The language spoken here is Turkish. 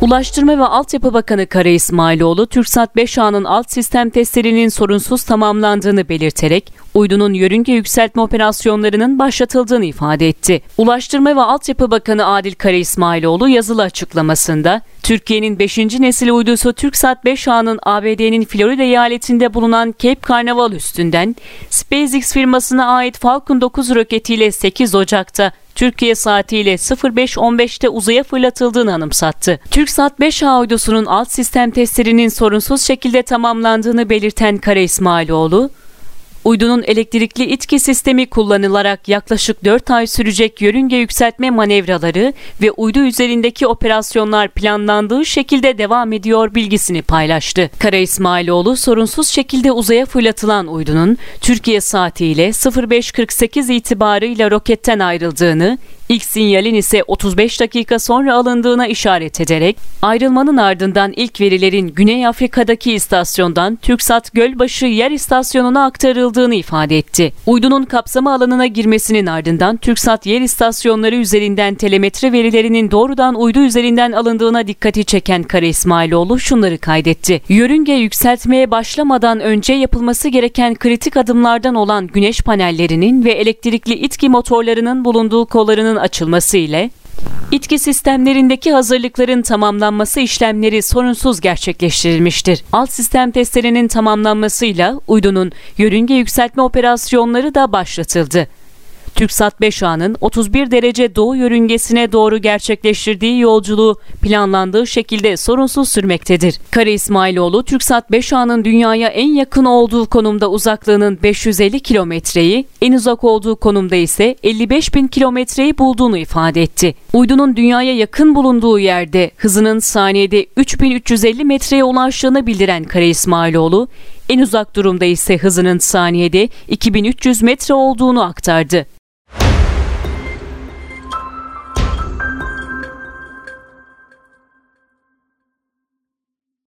Ulaştırma ve Altyapı Bakanı Kara İsmailoğlu, TürkSat 5A'nın alt sistem testlerinin sorunsuz tamamlandığını belirterek, uydunun yörünge yükseltme operasyonlarının başlatıldığını ifade etti. Ulaştırma ve Altyapı Bakanı Adil Kara İsmailoğlu yazılı açıklamasında, Türkiye'nin 5. nesil uydusu TürkSat 5A'nın ABD'nin Florida eyaletinde bulunan Cape Canaveral üstünden SpaceX firmasına ait Falcon 9 roketiyle 8 Ocak'ta Türkiye saatiyle 05.15'te uzaya fırlatıldığını anımsattı. TürkSat 5A uydusunun alt sistem testlerinin sorunsuz şekilde tamamlandığını belirten Kara İsmailoğlu, Uydunun elektrikli itki sistemi kullanılarak yaklaşık 4 ay sürecek yörünge yükseltme manevraları ve uydu üzerindeki operasyonlar planlandığı şekilde devam ediyor bilgisini paylaştı. Kara İsmailoğlu sorunsuz şekilde uzaya fırlatılan uydunun Türkiye saatiyle 05.48 itibarıyla roketten ayrıldığını, İlk sinyalin ise 35 dakika sonra alındığına işaret ederek ayrılmanın ardından ilk verilerin Güney Afrika'daki istasyondan TürkSat Gölbaşı yer istasyonuna aktarıldığını ifade etti. Uydunun kapsama alanına girmesinin ardından TürkSat yer istasyonları üzerinden telemetre verilerinin doğrudan uydu üzerinden alındığına dikkati çeken Kara İsmailoğlu şunları kaydetti. Yörünge yükseltmeye başlamadan önce yapılması gereken kritik adımlardan olan güneş panellerinin ve elektrikli itki motorlarının bulunduğu kollarının açılması ile İtki sistemlerindeki hazırlıkların tamamlanması işlemleri sorunsuz gerçekleştirilmiştir. Alt sistem testlerinin tamamlanmasıyla uydunun yörünge yükseltme operasyonları da başlatıldı. TürkSat 5A'nın 31 derece doğu yörüngesine doğru gerçekleştirdiği yolculuğu planlandığı şekilde sorunsuz sürmektedir. Kara İsmailoğlu, TürkSat 5A'nın dünyaya en yakın olduğu konumda uzaklığının 550 kilometreyi, en uzak olduğu konumda ise 55 bin kilometreyi bulduğunu ifade etti. Uydunun dünyaya yakın bulunduğu yerde hızının saniyede 3350 metreye ulaştığını bildiren Kara İsmailoğlu, en uzak durumda ise hızının saniyede 2300 metre olduğunu aktardı.